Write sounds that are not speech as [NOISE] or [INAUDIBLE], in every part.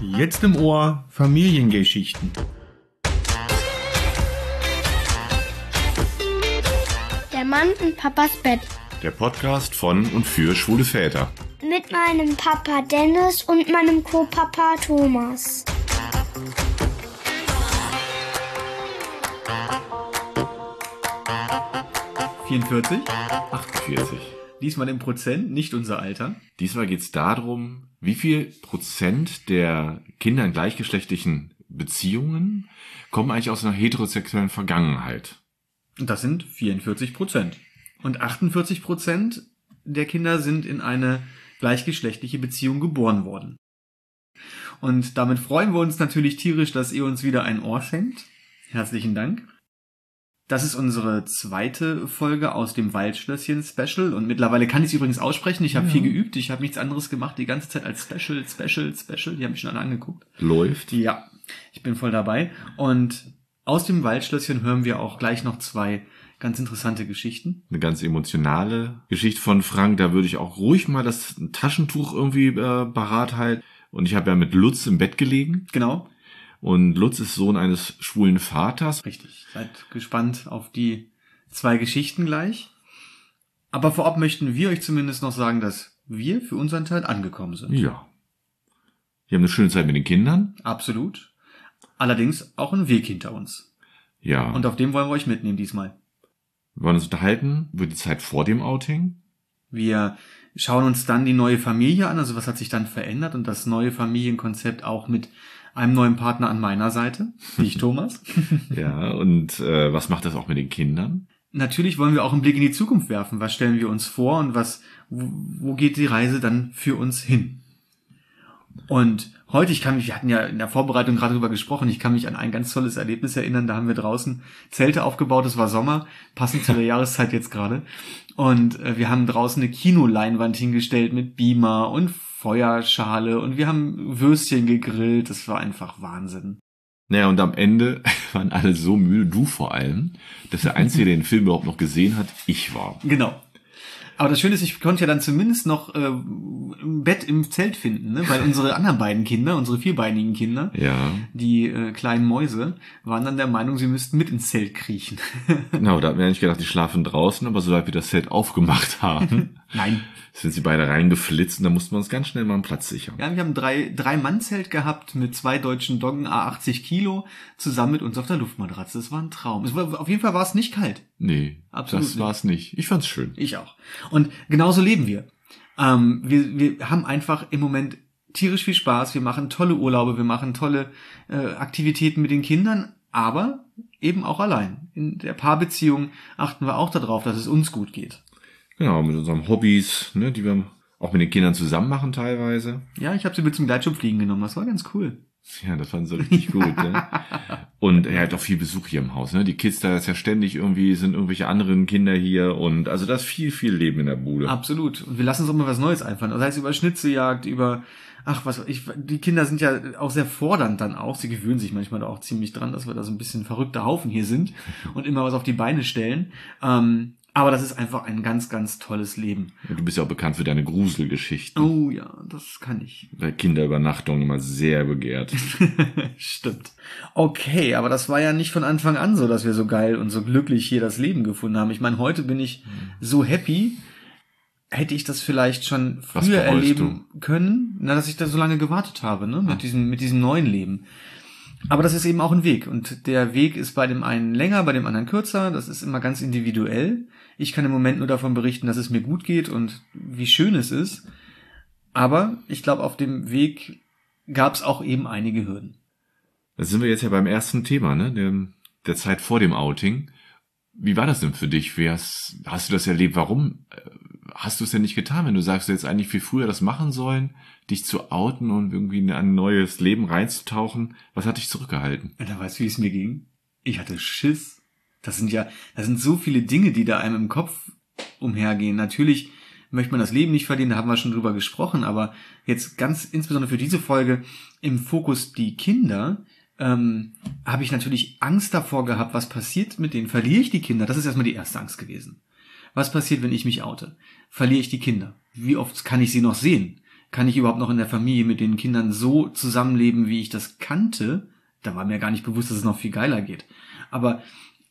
Jetzt im Ohr Familiengeschichten. Der Mann in Papas Bett. Der Podcast von und für schwule Väter. Mit meinem Papa Dennis und meinem Co-Papa Thomas. Vierundvierzig? 48. Diesmal im Prozent, nicht unser Alter. Diesmal geht es darum, wie viel Prozent der Kinder in gleichgeschlechtlichen Beziehungen kommen eigentlich aus einer heterosexuellen Vergangenheit. Und das sind 44 Prozent. Und 48 Prozent der Kinder sind in eine gleichgeschlechtliche Beziehung geboren worden. Und damit freuen wir uns natürlich tierisch, dass ihr uns wieder ein Ohr schenkt. Herzlichen Dank. Das ist unsere zweite Folge aus dem Waldschlösschen Special und mittlerweile kann ich es übrigens aussprechen. Ich habe viel geübt, ich habe nichts anderes gemacht die ganze Zeit als Special, Special, Special. Die haben mich schon alle angeguckt. Läuft. Ja, ich bin voll dabei. Und aus dem Waldschlösschen hören wir auch gleich noch zwei ganz interessante Geschichten. Eine ganz emotionale Geschichte von Frank. Da würde ich auch ruhig mal das Taschentuch irgendwie äh, parat halten. Und ich habe ja mit Lutz im Bett gelegen. Genau, Und Lutz ist Sohn eines schwulen Vaters. richtig. Seid gespannt auf die zwei Geschichten gleich. Aber vorab möchten wir euch zumindest noch sagen, dass wir für unseren Teil angekommen sind. Ja. Wir haben eine schöne Zeit mit den Kindern. Absolut. Allerdings auch ein Weg hinter uns. Ja. Und auf dem wollen wir euch mitnehmen diesmal. wir wollen uns unterhalten über die Zeit vor dem Outing. Wir schauen uns dann die neue Familie an, also was hat sich dann verändert und das neue Familienkonzept auch mit einem neuen Partner an meiner Seite, ich [LAUGHS] Thomas. Ja, und äh, was macht das auch mit den Kindern? Natürlich wollen wir auch einen Blick in die Zukunft werfen. Was stellen wir uns vor und was, wo, wo geht die Reise dann für uns hin? Und heute, ich kann mich, wir hatten ja in der Vorbereitung gerade drüber gesprochen, ich kann mich an ein ganz tolles Erlebnis erinnern, da haben wir draußen Zelte aufgebaut, es war Sommer, passend zu der [LAUGHS] Jahreszeit jetzt gerade. Und äh, wir haben draußen eine Kinoleinwand hingestellt mit Beamer und Feuerschale und wir haben Würstchen gegrillt, das war einfach Wahnsinn. Naja, und am Ende [LAUGHS] waren alle so müde, du vor allem, dass der Einzige, der den Film überhaupt noch gesehen hat, ich war. Genau. Aber das Schöne ist, ich konnte ja dann zumindest noch äh, ein Bett im Zelt finden, ne? weil [LAUGHS] unsere anderen beiden Kinder, unsere vierbeinigen Kinder, Ja, die äh, kleinen Mäuse, waren dann der Meinung, sie müssten mit ins Zelt kriechen. [LAUGHS] genau, da hatten wir eigentlich gedacht, die schlafen draußen, aber sobald wir das Zelt aufgemacht [LAUGHS] haben, Nein. sind sie beide reingeflitzt und da mussten wir uns ganz schnell mal einen Platz sichern. Ja, wir haben drei, drei Mann-Zelt gehabt mit zwei deutschen Doggen, A80 Kilo, zusammen mit uns auf der Luftmatratze. Das war ein Traum. Es war, auf jeden Fall war es nicht kalt. Nee, Absolut das nicht. war's nicht. Ich fand's schön. Ich auch. Und genauso leben wir. Ähm, wir. Wir haben einfach im Moment tierisch viel Spaß. Wir machen tolle Urlaube, wir machen tolle äh, Aktivitäten mit den Kindern, aber eben auch allein. In der Paarbeziehung achten wir auch darauf, dass es uns gut geht. Genau, mit unseren Hobbys, ne, die wir auch mit den Kindern zusammen machen teilweise. Ja, ich habe sie mit zum Gleitschirmfliegen genommen. Das war ganz cool. Ja, das fanden sie richtig gut. Ne? [LAUGHS] Und er hat auch viel Besuch hier im Haus. Ne? Die Kids da ist ja ständig irgendwie, sind irgendwelche anderen Kinder hier und also da ist viel, viel Leben in der Bude. Absolut. Und wir lassen uns auch mal was Neues einfallen. Das heißt über Schnitzejagd, über ach was ich die Kinder sind ja auch sehr fordernd dann auch. Sie gewöhnen sich manchmal da auch ziemlich dran, dass wir da so ein bisschen verrückter Haufen hier sind [LAUGHS] und immer was auf die Beine stellen. Ähm, aber das ist einfach ein ganz, ganz tolles Leben. Und du bist ja auch bekannt für deine Gruselgeschichten. Oh ja, das kann ich. Bei Kinderübernachtungen immer sehr begehrt. [LAUGHS] Stimmt. Okay, aber das war ja nicht von Anfang an so, dass wir so geil und so glücklich hier das Leben gefunden haben. Ich meine, heute bin ich so happy. Hätte ich das vielleicht schon früher erleben können, na, dass ich da so lange gewartet habe, ne, mit diesem, mit diesem neuen Leben. Aber das ist eben auch ein Weg. Und der Weg ist bei dem einen länger, bei dem anderen kürzer. Das ist immer ganz individuell. Ich kann im Moment nur davon berichten, dass es mir gut geht und wie schön es ist. Aber ich glaube, auf dem Weg gab es auch eben einige Hürden. Da sind wir jetzt ja beim ersten Thema, ne? Der, der Zeit vor dem Outing. Wie war das denn für dich? Wie hast, hast du das erlebt? Warum äh, hast du es denn nicht getan, wenn du sagst, du hättest eigentlich viel früher das machen sollen, dich zu outen und irgendwie in ein neues Leben reinzutauchen? Was hat dich zurückgehalten? Da weißt du, wie es mir ging? Ich hatte Schiss. Das sind ja, das sind so viele Dinge, die da einem im Kopf umhergehen. Natürlich möchte man das Leben nicht verlieren, da haben wir schon drüber gesprochen, aber jetzt ganz insbesondere für diese Folge im Fokus die Kinder, ähm, habe ich natürlich Angst davor gehabt, was passiert mit denen. Verliere ich die Kinder? Das ist erstmal die erste Angst gewesen. Was passiert, wenn ich mich oute? Verliere ich die Kinder? Wie oft kann ich sie noch sehen? kann ich überhaupt noch in der Familie mit den Kindern so zusammenleben, wie ich das kannte? Da war mir gar nicht bewusst, dass es noch viel geiler geht. Aber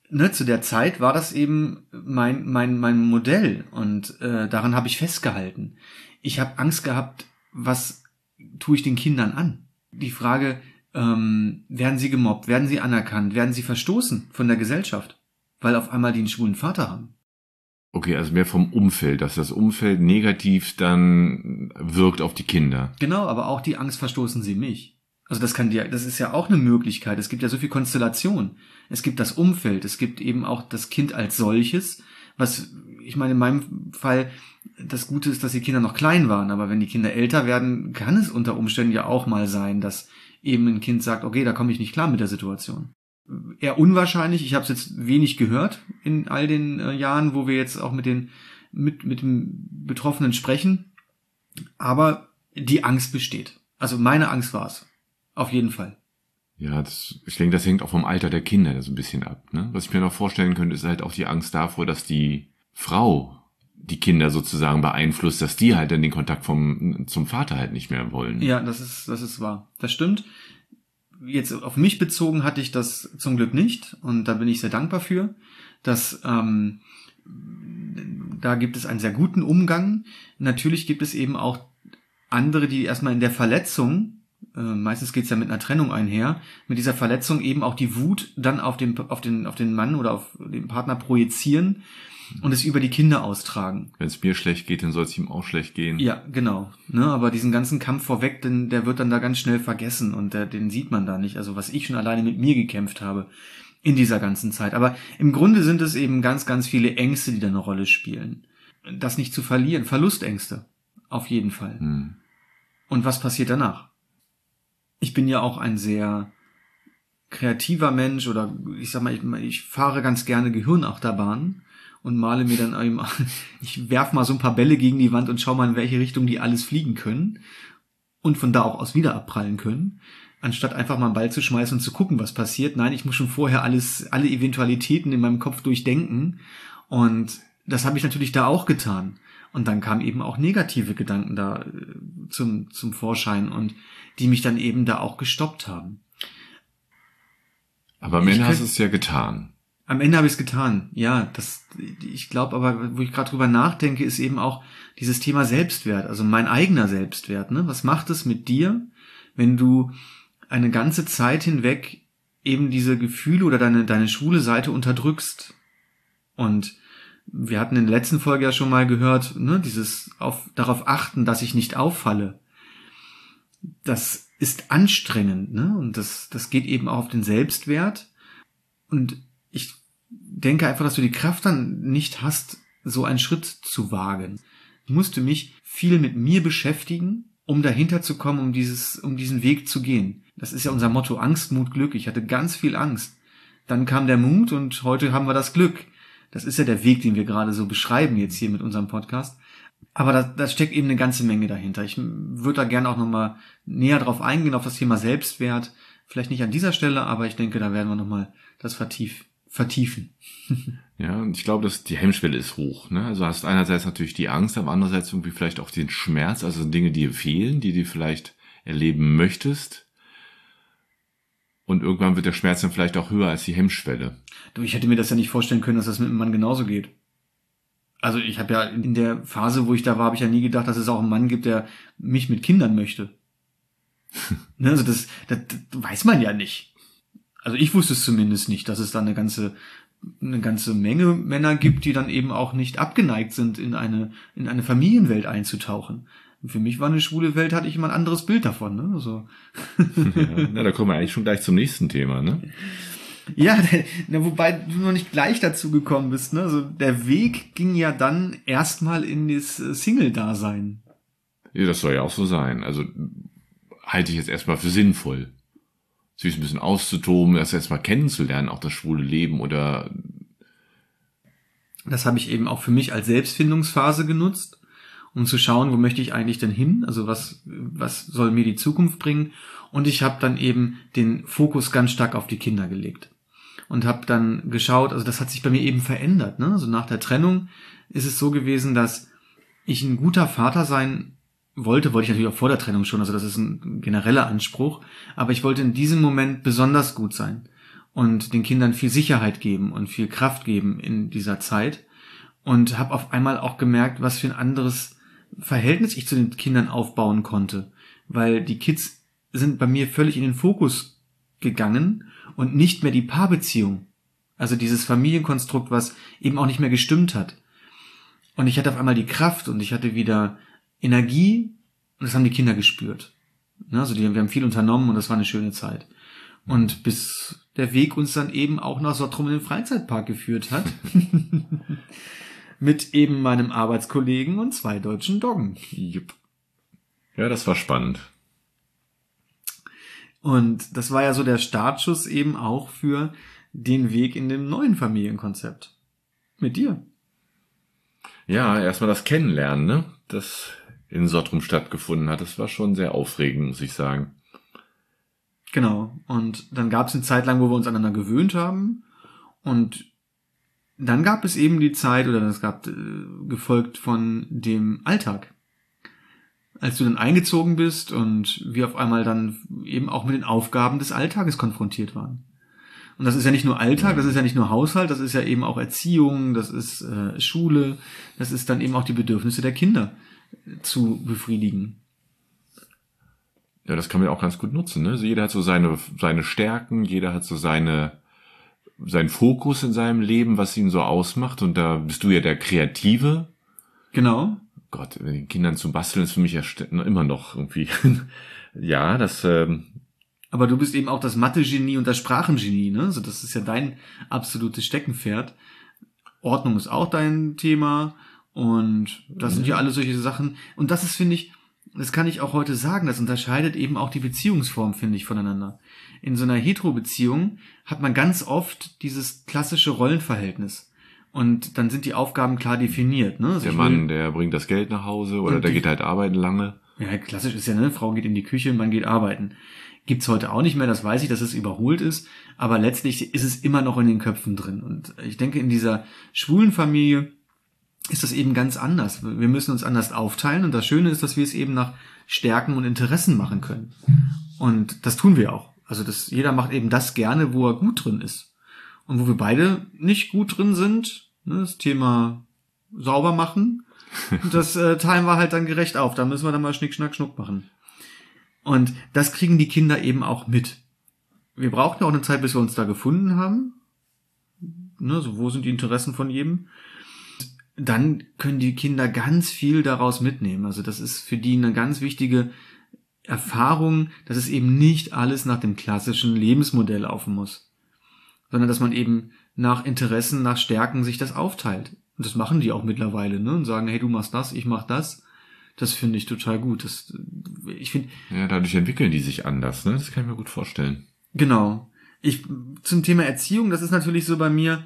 ne, zu der Zeit war das eben mein, mein, mein Modell und äh, daran habe ich festgehalten. Ich habe Angst gehabt, was tue ich den Kindern an? Die Frage, ähm, werden sie gemobbt, werden sie anerkannt, werden sie verstoßen von der Gesellschaft, weil auf einmal die einen schwulen Vater haben? Okay, also mehr vom Umfeld, dass das Umfeld negativ dann wirkt auf die Kinder. Genau, aber auch die Angst verstoßen sie mich. Also das kann dir, das ist ja auch eine Möglichkeit. Es gibt ja so viel Konstellation. Es gibt das Umfeld, es gibt eben auch das Kind als solches, was, ich meine, in meinem Fall, das Gute ist, dass die Kinder noch klein waren, aber wenn die Kinder älter werden, kann es unter Umständen ja auch mal sein, dass eben ein Kind sagt, okay, da komme ich nicht klar mit der Situation. Eher unwahrscheinlich, ich habe es jetzt wenig gehört in all den äh, Jahren, wo wir jetzt auch mit den mit, mit dem Betroffenen sprechen, aber die Angst besteht. Also meine Angst war es. Auf jeden Fall. Ja, das, ich denke, das hängt auch vom Alter der Kinder so ein bisschen ab. Ne? Was ich mir noch vorstellen könnte, ist halt auch die Angst davor, dass die Frau die Kinder sozusagen beeinflusst, dass die halt dann den Kontakt vom, zum Vater halt nicht mehr wollen. Ja, das ist, das ist wahr. Das stimmt. Jetzt auf mich bezogen hatte ich das zum Glück nicht und da bin ich sehr dankbar für, dass ähm, da gibt es einen sehr guten Umgang. Natürlich gibt es eben auch andere, die erstmal in der Verletzung äh, meistens geht's ja mit einer Trennung einher, mit dieser Verletzung eben auch die Wut dann auf den, auf den, auf den Mann oder auf den Partner projizieren und es über die Kinder austragen. Wenn es mir schlecht geht, dann soll es ihm auch schlecht gehen. Ja, genau. Ne, aber diesen ganzen Kampf vorweg, den, der wird dann da ganz schnell vergessen und der, den sieht man da nicht. Also was ich schon alleine mit mir gekämpft habe in dieser ganzen Zeit. Aber im Grunde sind es eben ganz, ganz viele Ängste, die da eine Rolle spielen. Das nicht zu verlieren, Verlustängste. Auf jeden Fall. Hm. Und was passiert danach? ich bin ja auch ein sehr kreativer Mensch oder ich sag mal, ich, ich fahre ganz gerne Gehirnachterbahn und male mir dann eben, [LAUGHS] ich werf mal so ein paar Bälle gegen die Wand und schau mal, in welche Richtung die alles fliegen können und von da auch aus wieder abprallen können, anstatt einfach mal einen Ball zu schmeißen und zu gucken, was passiert. Nein, ich muss schon vorher alles, alle Eventualitäten in meinem Kopf durchdenken und das habe ich natürlich da auch getan. Und dann kamen eben auch negative Gedanken da äh, zum, zum Vorschein und die mich dann eben da auch gestoppt haben. Aber am Ende hast du es ja getan. Am Ende habe ich es getan, ja. Das, ich glaube aber, wo ich gerade drüber nachdenke, ist eben auch dieses Thema Selbstwert, also mein eigener Selbstwert. Ne? Was macht es mit dir, wenn du eine ganze Zeit hinweg eben diese Gefühle oder deine, deine schwule Seite unterdrückst? Und wir hatten in der letzten Folge ja schon mal gehört, ne, dieses auf, darauf achten, dass ich nicht auffalle. Das ist anstrengend, ne? Und das, das geht eben auch auf den Selbstwert. Und ich denke einfach, dass du die Kraft dann nicht hast, so einen Schritt zu wagen. Ich musste mich viel mit mir beschäftigen, um dahinter zu kommen, um dieses, um diesen Weg zu gehen. Das ist ja unser Motto Angst, Mut, Glück. Ich hatte ganz viel Angst. Dann kam der Mut und heute haben wir das Glück. Das ist ja der Weg, den wir gerade so beschreiben jetzt hier mit unserem Podcast. Aber da, da steckt eben eine ganze Menge dahinter. Ich würde da gerne auch nochmal näher drauf eingehen, auf das Thema Selbstwert. Vielleicht nicht an dieser Stelle, aber ich denke, da werden wir nochmal das vertief, vertiefen. [LAUGHS] ja, und ich glaube, dass die Hemmschwelle ist hoch. Ne? Also hast einerseits natürlich die Angst, aber andererseits irgendwie vielleicht auch den Schmerz, also Dinge, die dir fehlen, die du vielleicht erleben möchtest und irgendwann wird der Schmerz dann vielleicht auch höher als die Hemmschwelle. Du, ich hätte mir das ja nicht vorstellen können, dass das mit einem Mann genauso geht. Also ich habe ja in der Phase, wo ich da war, habe ich ja nie gedacht, dass es auch einen Mann gibt, der mich mit Kindern möchte. [LAUGHS] ne, also das, das, das weiß man ja nicht. Also ich wusste es zumindest nicht, dass es da eine ganze eine ganze Menge Männer gibt, die dann eben auch nicht abgeneigt sind, in eine in eine Familienwelt einzutauchen für mich war eine schwule Welt, hatte ich immer ein anderes Bild davon. Ne? Also. [LAUGHS] ja, na, da kommen wir eigentlich schon gleich zum nächsten Thema. Ne? Ja, [LAUGHS] der, wobei du noch nicht gleich dazu gekommen bist. Ne? Also der Weg ging ja dann erstmal in das äh, Single-Dasein. Ja, das soll ja auch so sein. Also halte ich jetzt erstmal für sinnvoll. Sich ein bisschen auszutoben, das erstmal kennenzulernen, auch das schwule Leben oder. Das habe ich eben auch für mich als Selbstfindungsphase genutzt um zu schauen, wo möchte ich eigentlich denn hin? Also was, was soll mir die Zukunft bringen? Und ich habe dann eben den Fokus ganz stark auf die Kinder gelegt. Und habe dann geschaut, also das hat sich bei mir eben verändert. Ne? Also nach der Trennung ist es so gewesen, dass ich ein guter Vater sein wollte, wollte ich natürlich auch vor der Trennung schon, also das ist ein genereller Anspruch, aber ich wollte in diesem Moment besonders gut sein und den Kindern viel Sicherheit geben und viel Kraft geben in dieser Zeit und habe auf einmal auch gemerkt, was für ein anderes Verhältnis ich zu den Kindern aufbauen konnte, weil die Kids sind bei mir völlig in den Fokus gegangen und nicht mehr die Paarbeziehung. Also dieses Familienkonstrukt, was eben auch nicht mehr gestimmt hat. Und ich hatte auf einmal die Kraft und ich hatte wieder Energie und das haben die Kinder gespürt. Also die, wir haben viel unternommen und das war eine schöne Zeit. Und bis der Weg uns dann eben auch nach Sottrum in den Freizeitpark geführt hat. [LAUGHS] Mit eben meinem Arbeitskollegen und zwei deutschen Doggen. Jupp. Ja, das war spannend. Und das war ja so der Startschuss eben auch für den Weg in dem neuen Familienkonzept. Mit dir. Ja, erstmal das Kennenlernen, ne? Das in Sottrum stattgefunden hat. Das war schon sehr aufregend, muss ich sagen. Genau. Und dann gab es eine Zeit lang, wo wir uns aneinander gewöhnt haben. Und dann gab es eben die Zeit, oder das gab äh, gefolgt von dem Alltag. Als du dann eingezogen bist und wir auf einmal dann eben auch mit den Aufgaben des Alltages konfrontiert waren. Und das ist ja nicht nur Alltag, das ist ja nicht nur Haushalt, das ist ja eben auch Erziehung, das ist äh, Schule, das ist dann eben auch die Bedürfnisse der Kinder zu befriedigen. Ja, das kann man auch ganz gut nutzen. Ne? Also jeder hat so seine, seine Stärken, jeder hat so seine, seinen Fokus in seinem Leben, was ihn so ausmacht. Und da bist du ja der Kreative. Genau. Gott, den Kindern zu basteln ist für mich ja immer noch irgendwie. [LAUGHS] ja, das. Ähm Aber du bist eben auch das Mathe-Genie und das Sprachengenie, ne? Also das ist ja dein absolutes Steckenpferd. Ordnung ist auch dein Thema. Und das sind ja alle solche Sachen. Und das ist, finde ich, das kann ich auch heute sagen, das unterscheidet eben auch die Beziehungsform, finde ich, voneinander. In so einer Hetero-Beziehung hat man ganz oft dieses klassische Rollenverhältnis. Und dann sind die Aufgaben klar definiert. Ne? Also der Mann, der bringt das Geld nach Hause oder der geht halt arbeiten lange. Ja, klassisch ist ja, ne, Frau geht in die Küche, Mann geht arbeiten. Gibt's heute auch nicht mehr, das weiß ich, dass es überholt ist, aber letztlich ist es immer noch in den Köpfen drin. Und ich denke, in dieser schwulen Familie ist das eben ganz anders. Wir müssen uns anders aufteilen und das Schöne ist, dass wir es eben nach Stärken und Interessen machen können. Und das tun wir auch. Also das, jeder macht eben das gerne, wo er gut drin ist. Und wo wir beide nicht gut drin sind, ne, das Thema sauber machen, [LAUGHS] das äh, teilen wir halt dann gerecht auf. Da müssen wir dann mal Schnick, Schnack, Schnuck machen. Und das kriegen die Kinder eben auch mit. Wir brauchten auch eine Zeit, bis wir uns da gefunden haben. Ne, so wo sind die Interessen von jedem? Dann können die Kinder ganz viel daraus mitnehmen. Also das ist für die eine ganz wichtige Erfahrung, dass es eben nicht alles nach dem klassischen Lebensmodell laufen muss, sondern dass man eben nach Interessen, nach Stärken sich das aufteilt. Und das machen die auch mittlerweile, ne? Und sagen, hey, du machst das, ich mach das. Das finde ich total gut. Das, ich finde. Ja, dadurch entwickeln die sich anders, ne? Das kann ich mir gut vorstellen. Genau. Ich, zum Thema Erziehung, das ist natürlich so bei mir,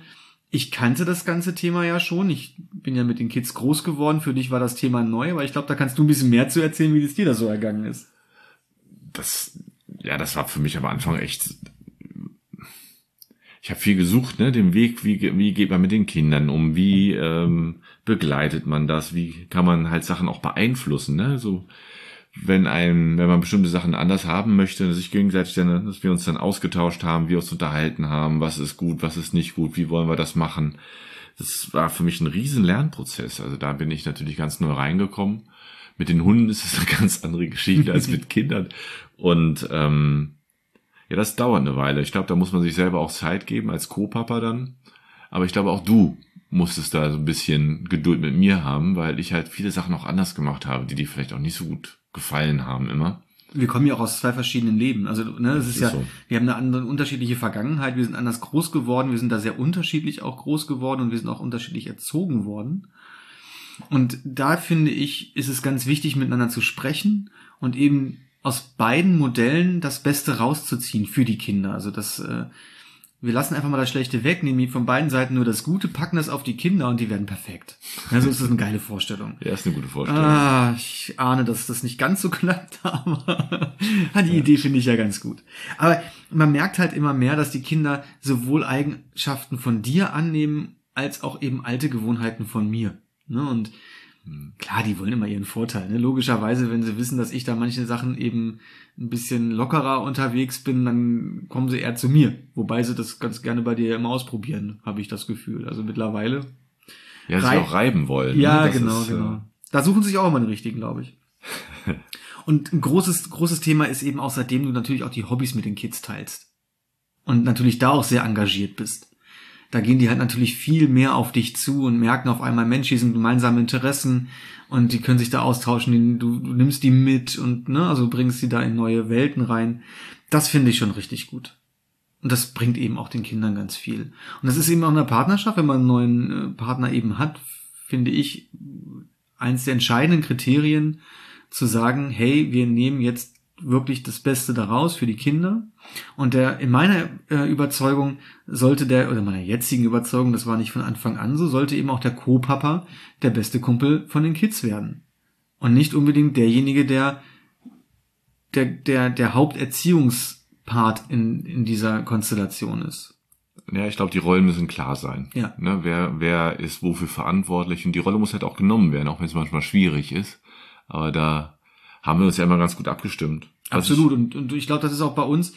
ich kannte das ganze Thema ja schon. Ich bin ja mit den Kids groß geworden. Für dich war das Thema neu, aber ich glaube, da kannst du ein bisschen mehr zu erzählen, wie es dir da so ergangen ist. Das, ja, das war für mich am Anfang echt. Ich habe viel gesucht, ne, den Weg, wie, wie geht man mit den Kindern um, wie ähm, begleitet man das, wie kann man halt Sachen auch beeinflussen, ne, so wenn ein, wenn man bestimmte Sachen anders haben möchte, sich gegenseitig dann, dass wir uns dann ausgetauscht haben, wir uns unterhalten haben, was ist gut, was ist nicht gut, wie wollen wir das machen. Das war für mich ein riesen Lernprozess. Also da bin ich natürlich ganz neu reingekommen. Mit den Hunden ist es eine [LAUGHS] ganz andere Geschichte als mit [LAUGHS] Kindern. Und ähm, ja, das dauert eine Weile. Ich glaube, da muss man sich selber auch Zeit geben als Co-Papa dann. Aber ich glaube auch du musstest da so ein bisschen Geduld mit mir haben, weil ich halt viele Sachen auch anders gemacht habe, die dir vielleicht auch nicht so gut gefallen haben immer. Wir kommen ja auch aus zwei verschiedenen Leben. Also, ne, es ist, ist ja, so. wir haben eine andere, unterschiedliche Vergangenheit, wir sind anders groß geworden, wir sind da sehr unterschiedlich auch groß geworden und wir sind auch unterschiedlich erzogen worden. Und da finde ich, ist es ganz wichtig, miteinander zu sprechen und eben aus beiden Modellen das Beste rauszuziehen für die Kinder. Also das, äh, wir lassen einfach mal das Schlechte weg, nehmen von beiden Seiten nur das Gute, packen das auf die Kinder und die werden perfekt. Also ist das eine geile Vorstellung. Ja, ist eine gute Vorstellung. Ah, ich ahne, dass das nicht ganz so klappt, [LAUGHS] aber die ja. Idee finde ich ja ganz gut. Aber man merkt halt immer mehr, dass die Kinder sowohl Eigenschaften von dir annehmen, als auch eben alte Gewohnheiten von mir. Ne? Und Klar, die wollen immer ihren Vorteil. Ne? Logischerweise, wenn sie wissen, dass ich da manche Sachen eben ein bisschen lockerer unterwegs bin, dann kommen sie eher zu mir. Wobei sie das ganz gerne bei dir immer ausprobieren, habe ich das Gefühl. Also mittlerweile. Ja, sie auch reiben wollen. Ja, ne? Genau, ist, äh, genau. Da suchen sich auch immer den richtigen, glaube ich. [LAUGHS] Und ein großes, großes Thema ist eben auch, seitdem du natürlich auch die Hobbys mit den Kids teilst. Und natürlich da auch sehr engagiert bist. Da gehen die halt natürlich viel mehr auf dich zu und merken auf einmal, Mensch, hier sind gemeinsame Interessen und die können sich da austauschen, die- du, du nimmst die mit und ne, also bringst sie da in neue Welten rein. Das finde ich schon richtig gut. Und das bringt eben auch den Kindern ganz viel. Und das ist eben auch in der Partnerschaft, wenn man einen neuen äh, Partner eben hat, finde ich, eins der entscheidenden Kriterien zu sagen, hey, wir nehmen jetzt wirklich das Beste daraus für die Kinder. Und der, in meiner äh, Überzeugung sollte der, oder meiner jetzigen Überzeugung, das war nicht von Anfang an so, sollte eben auch der Co-Papa der beste Kumpel von den Kids werden. Und nicht unbedingt derjenige, der, der, der, der Haupterziehungspart in, in dieser Konstellation ist. Ja, ich glaube, die Rollen müssen klar sein. Ja. Ne, wer, wer ist wofür verantwortlich? Und die Rolle muss halt auch genommen werden, auch wenn es manchmal schwierig ist. Aber da haben wir uns ja immer ganz gut abgestimmt. Also Absolut. Und, und ich glaube, das ist auch bei uns,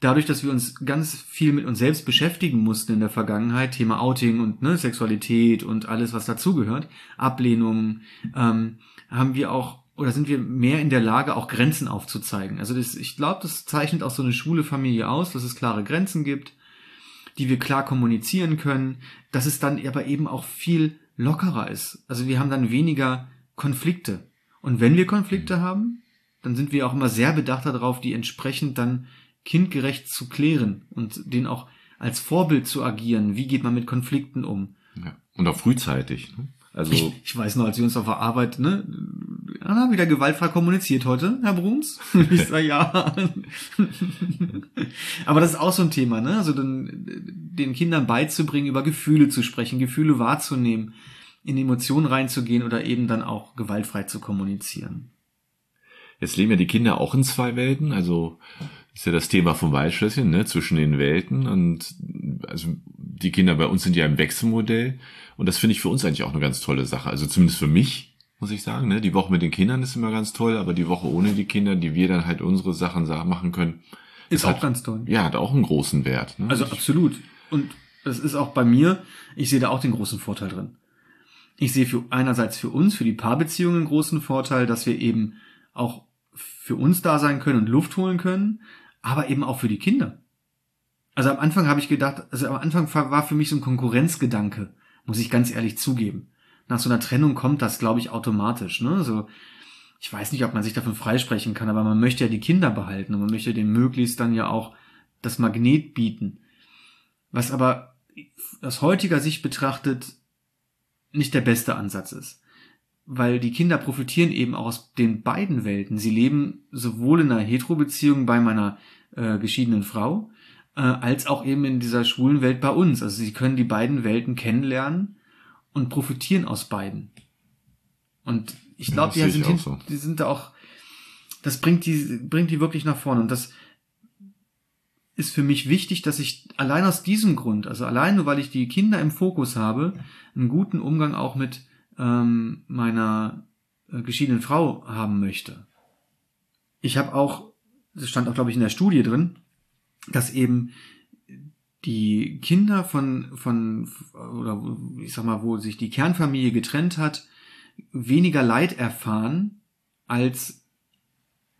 dadurch, dass wir uns ganz viel mit uns selbst beschäftigen mussten in der Vergangenheit, Thema Outing und ne, Sexualität und alles, was dazugehört, Ablehnung, ähm, haben wir auch oder sind wir mehr in der Lage, auch Grenzen aufzuzeigen. Also das, ich glaube, das zeichnet auch so eine schwule Familie aus, dass es klare Grenzen gibt, die wir klar kommunizieren können, dass es dann aber eben auch viel lockerer ist. Also wir haben dann weniger Konflikte. Und wenn wir Konflikte haben, dann sind wir auch immer sehr bedacht darauf, die entsprechend dann kindgerecht zu klären und den auch als Vorbild zu agieren. Wie geht man mit Konflikten um? Ja. Und auch frühzeitig. Ne? Also Ich, ich weiß noch, als wir uns auf der Arbeit, ne, ah, wieder gewaltfrei kommuniziert heute, Herr Bruns. [LAUGHS] Ich sag ja. Aber das ist auch so ein Thema, ne? Also den, den Kindern beizubringen, über Gefühle zu sprechen, Gefühle wahrzunehmen, in Emotionen reinzugehen oder eben dann auch gewaltfrei zu kommunizieren. Jetzt leben ja die Kinder auch in zwei Welten, also ist ja das Thema vom Waldschlösschen, ne, zwischen den Welten und also die Kinder bei uns sind ja im Wechselmodell und das finde ich für uns eigentlich auch eine ganz tolle Sache, also zumindest für mich, muss ich sagen, ne, die Woche mit den Kindern ist immer ganz toll, aber die Woche ohne die Kinder, die wir dann halt unsere Sachen sa- machen können, Ist hat- auch ganz toll. ja, hat auch einen großen Wert. Ne? Also absolut. Und das ist auch bei mir, ich sehe da auch den großen Vorteil drin. Ich sehe für einerseits für uns, für die Paarbeziehungen einen großen Vorteil, dass wir eben auch für uns da sein können und Luft holen können, aber eben auch für die Kinder. Also am Anfang habe ich gedacht, also am Anfang war für mich so ein Konkurrenzgedanke, muss ich ganz ehrlich zugeben. Nach so einer Trennung kommt das, glaube ich, automatisch. Ne? So, ich weiß nicht, ob man sich davon freisprechen kann, aber man möchte ja die Kinder behalten und man möchte denen möglichst dann ja auch das Magnet bieten. Was aber aus heutiger Sicht betrachtet nicht der beste Ansatz ist. Weil die Kinder profitieren eben auch aus den beiden Welten. Sie leben sowohl in einer Hetero-Beziehung bei meiner äh, geschiedenen Frau, äh, als auch eben in dieser schwulen Welt bei uns. Also sie können die beiden Welten kennenlernen und profitieren aus beiden. Und ich Ja, glaube, das die sind, so. die sind da auch, das bringt die, bringt die wirklich nach vorne. Und das ist für mich wichtig, dass ich allein aus diesem Grund, also allein nur weil ich die Kinder im Fokus habe, einen guten Umgang auch mit ähm, meiner äh, geschiedenen Frau haben möchte. Ich habe auch, das stand auch glaube ich in der Studie drin, dass eben die Kinder von von oder ich sag mal, wo sich die Kernfamilie getrennt hat, weniger Leid erfahren als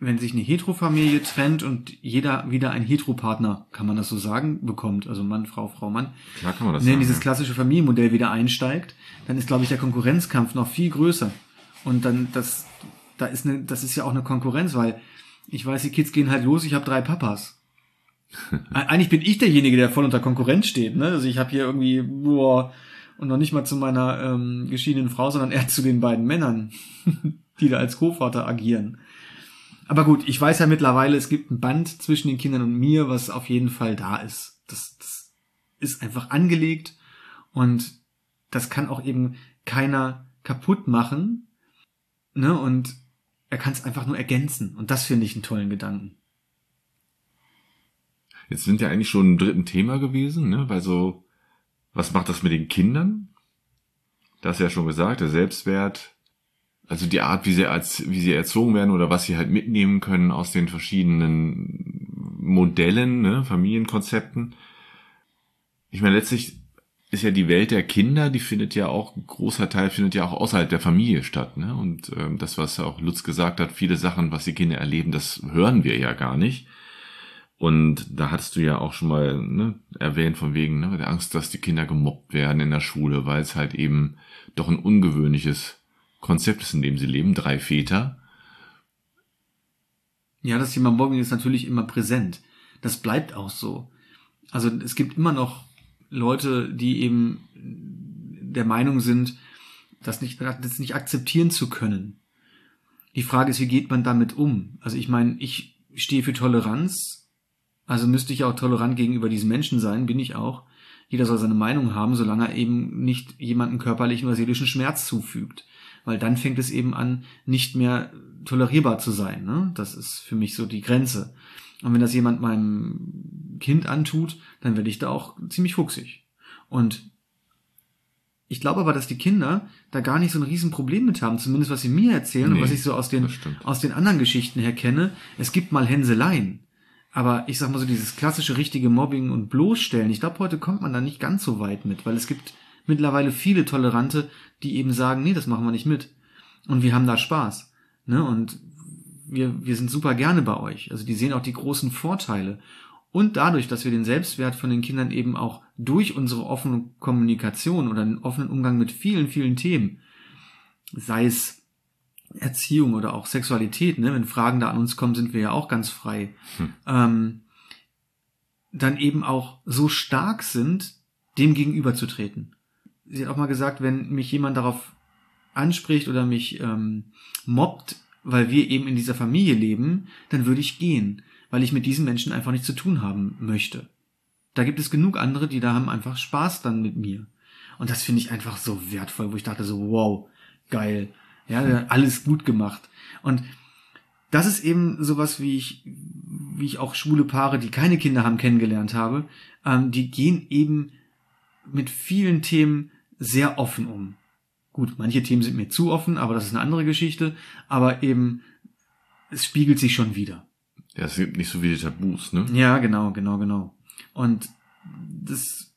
wenn sich eine Heterofamilie trennt und jeder wieder einen Heteropartner, kann man das so sagen, bekommt, also Mann, Frau, Frau, Mann, Klar kann man das in sagen. dieses ja. klassische Familienmodell wieder einsteigt, dann ist, glaube ich, der Konkurrenzkampf noch viel größer. Und dann, das, da ist eine, das ist ja auch eine Konkurrenz, weil ich weiß, die Kids gehen halt los, ich habe drei Papas. [LAUGHS] Eig- Eigentlich bin ich derjenige, der voll unter Konkurrenz steht. Ne? Also ich habe hier irgendwie, boah, und noch nicht mal zu meiner ähm, geschiedenen Frau, sondern eher zu den beiden Männern, [LAUGHS] die da als Co-Vater agieren. Aber gut, ich weiß ja mittlerweile, es gibt ein Band zwischen den Kindern und mir, was auf jeden Fall da ist. Das, das ist einfach angelegt und das kann auch eben keiner kaputt machen. Ne? Und er kann es einfach nur ergänzen. Und das finde ich einen tollen Gedanken. Jetzt sind wir eigentlich schon im dritten Thema gewesen, ne? Weil so, was macht das mit den Kindern? das du ja schon gesagt, der Selbstwert, also die Art, wie sie als, wie sie erzogen werden oder was sie halt mitnehmen können aus den verschiedenen Modellen, ne, Familienkonzepten. Ich meine, letztlich ist ja die Welt der Kinder, die findet ja auch, ein großer Teil findet ja auch außerhalb der Familie statt. Ne? Und ähm, das, was auch Lutz gesagt hat, viele Sachen, was die Kinder erleben, das hören wir ja gar nicht. Und da hattest du ja auch schon mal ne, erwähnt von wegen ne, der Angst, dass die Kinder gemobbt werden in der Schule, weil es halt eben doch ein ungewöhnliches Konzept ist, in dem sie leben. Drei Väter. Ja, das Thema Mobbing ist natürlich immer präsent. Das bleibt auch so. Also es gibt immer noch Leute, die eben der Meinung sind, das nicht, das nicht akzeptieren zu können. Die Frage ist, wie geht man damit um? Also ich meine, ich stehe für Toleranz, also müsste ich auch tolerant gegenüber diesen Menschen sein, bin ich auch. Jeder soll seine Meinung haben, solange er eben nicht jemanden körperlichen oder seelischen Schmerz zufügt. Weil dann fängt es eben an, nicht mehr tolerierbar zu sein. Ne? Das ist für mich so die Grenze. Und wenn das jemand meinem Kind antut, dann werde ich da auch ziemlich fuchsig. Und ich glaube aber, dass die Kinder da gar nicht so ein Riesenproblem mit haben, zumindest was sie mir erzählen nee, und was ich so aus den, aus den anderen Geschichten her kenne. Es gibt mal Hänseleien. Aber ich sag mal so, dieses klassische richtige Mobbing und bloßstellen, ich glaube, heute kommt man da nicht ganz so weit mit, weil es gibt mittlerweile viele Tolerante, die eben sagen, nee, das machen wir nicht mit. Und wir haben da Spaß. Ne? Und wir, wir sind super gerne bei euch. Also die sehen auch die großen Vorteile. Und dadurch, dass wir den Selbstwert von den Kindern eben auch durch unsere offene Kommunikation oder einen offenen Umgang mit vielen, vielen Themen, sei es Erziehung oder auch Sexualität, ne? wenn Fragen da an uns kommen, sind wir ja auch ganz frei, hm. ähm, dann eben auch so stark sind, dem gegenüberzutreten. Sie hat auch mal gesagt, wenn mich jemand darauf anspricht oder mich ähm, mobbt, weil wir eben in dieser Familie leben, dann würde ich gehen, weil ich mit diesen Menschen einfach nichts zu tun haben möchte. Da gibt es genug andere, die da haben einfach Spaß dann mit mir. Und das finde ich einfach so wertvoll, wo ich dachte so, wow, geil. Ja, alles gut gemacht. Und das ist eben sowas, wie ich, wie ich auch schwule Paare, die keine Kinder haben, kennengelernt habe. Ähm, die gehen eben mit vielen Themen sehr offen um. Gut, manche Themen sind mir zu offen, aber das ist eine andere Geschichte. Aber eben, es spiegelt sich schon wieder. Ja, es gibt nicht so viele Tabus, ne? Ja, genau, genau, genau. Und das,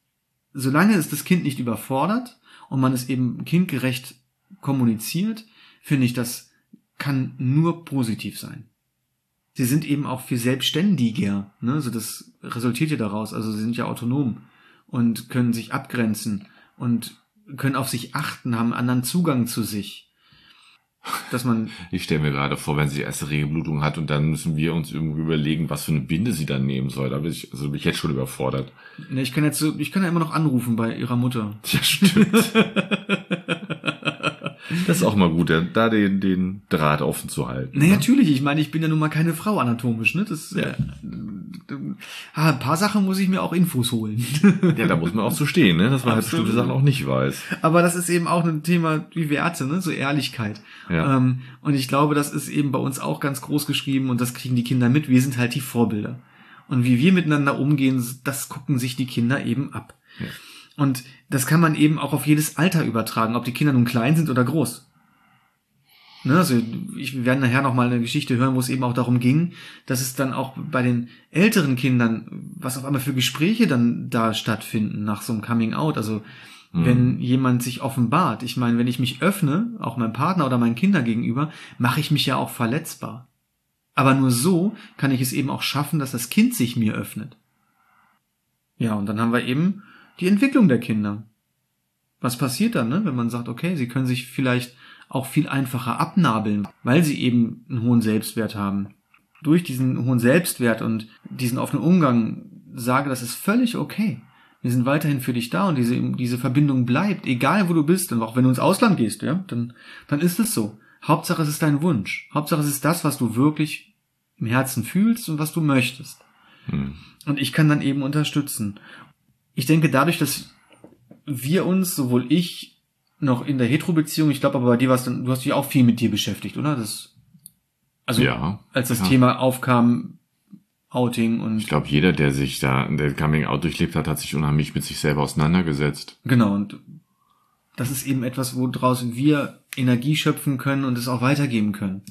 solange es das Kind nicht überfordert und man es eben kindgerecht kommuniziert, finde ich, das kann nur positiv sein. Sie sind eben auch viel selbstständiger, ne? Also das resultiert ja daraus. Also sie sind ja autonom und können sich abgrenzen und können auf sich achten, haben anderen Zugang zu sich. Dass man. Ich stelle mir gerade vor, wenn sie erste Regelblutung hat und dann müssen wir uns irgendwie überlegen, was für eine Binde sie dann nehmen soll. Da bin ich, also bin ich jetzt schon überfordert. Ne, ich kann jetzt ich kann ja immer noch anrufen bei ihrer Mutter. Ja, stimmt. [LAUGHS] Das ist auch mal gut, da den, den Draht offen zu halten. Nee, ne? natürlich. Ich meine, ich bin ja nun mal keine Frau anatomisch, ne? Das, ja. äh, ein paar Sachen muss ich mir auch Infos holen. [LAUGHS] Ja, da muss man auch so stehen, ne? Dass man halt bestimmte Sachen auch nicht weiß. Aber das ist eben auch ein Thema wie Werte, ne? So Ehrlichkeit. Ja. Ähm, und ich glaube, das ist eben bei uns auch ganz groß geschrieben und das kriegen die Kinder mit. Wir sind halt die Vorbilder. Und wie wir miteinander umgehen, das gucken sich die Kinder eben ab. Ja. Und das kann man eben auch auf jedes Alter übertragen, ob die Kinder nun klein sind oder groß. Ne, also ich, wir werden nachher noch mal eine Geschichte hören, wo es eben auch darum ging, dass es dann auch bei den älteren Kindern, was auf einmal für Gespräche dann da stattfinden nach so einem Coming Out. Also mhm. wenn jemand sich offenbart, ich meine, wenn ich mich öffne, auch meinem Partner oder meinen Kindern gegenüber, mache ich mich ja auch verletzbar. Aber nur so kann ich es eben auch schaffen, dass das Kind sich mir öffnet. Ja, und dann haben wir eben die Entwicklung der Kinder. Was passiert dann, ne, wenn man sagt, okay, sie können sich vielleicht auch viel einfacher abnabeln, weil sie eben einen hohen Selbstwert haben. Durch diesen hohen Selbstwert und diesen offenen Umgang sage, das ist völlig okay. Wir sind weiterhin für dich da und diese, diese Verbindung bleibt, egal wo du bist. Und auch wenn du ins Ausland gehst, ja, dann, dann ist es so. Hauptsache es ist dein Wunsch. Hauptsache es ist das, was du wirklich im Herzen fühlst und was du möchtest. Hm. Und ich kann dann eben unterstützen. Ich denke, dadurch, dass wir uns, sowohl ich noch in der Hetero-Beziehung. Ich glaube aber bei dir warst dann, du hast dich auch viel mit dir beschäftigt, oder? Das, also, ja, als das ja. Thema aufkam, Outing und. Ich glaube, jeder, der sich da, der Coming Out durchlebt hat, hat sich unheimlich mit sich selber auseinandergesetzt. Genau, und das ist eben etwas, wo draußen wir Energie schöpfen können und es auch weitergeben können.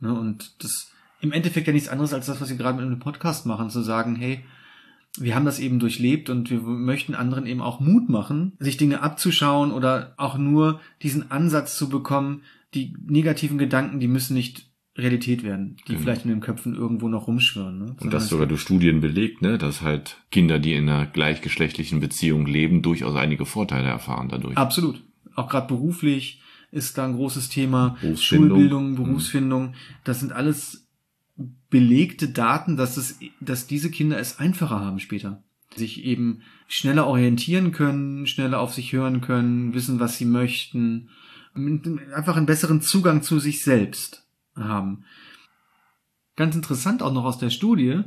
Ne? Und das im Endeffekt ja nichts anderes als das, was wir gerade mit einem Podcast machen, zu sagen, hey, wir haben das eben durchlebt und wir möchten anderen eben auch Mut machen, sich Dinge abzuschauen oder auch nur diesen Ansatz zu bekommen, die negativen Gedanken, die müssen nicht Realität werden, die Genau. vielleicht in den Köpfen irgendwo noch rumschwirren. Ne? Und das sogar durch Studien belegt, ne, dass halt Kinder, die in einer gleichgeschlechtlichen Beziehung leben, durchaus einige Vorteile erfahren dadurch. Absolut. Auch gerade beruflich ist da ein großes Thema. Berufsfindung. Schulbildung, Berufsfindung. Das sind alles belegte Daten, dass es, dass diese Kinder es einfacher haben später. Sich eben schneller orientieren können, schneller auf sich hören können, wissen, was sie möchten. Einfach einen besseren Zugang zu sich selbst haben. Ganz interessant auch noch aus der Studie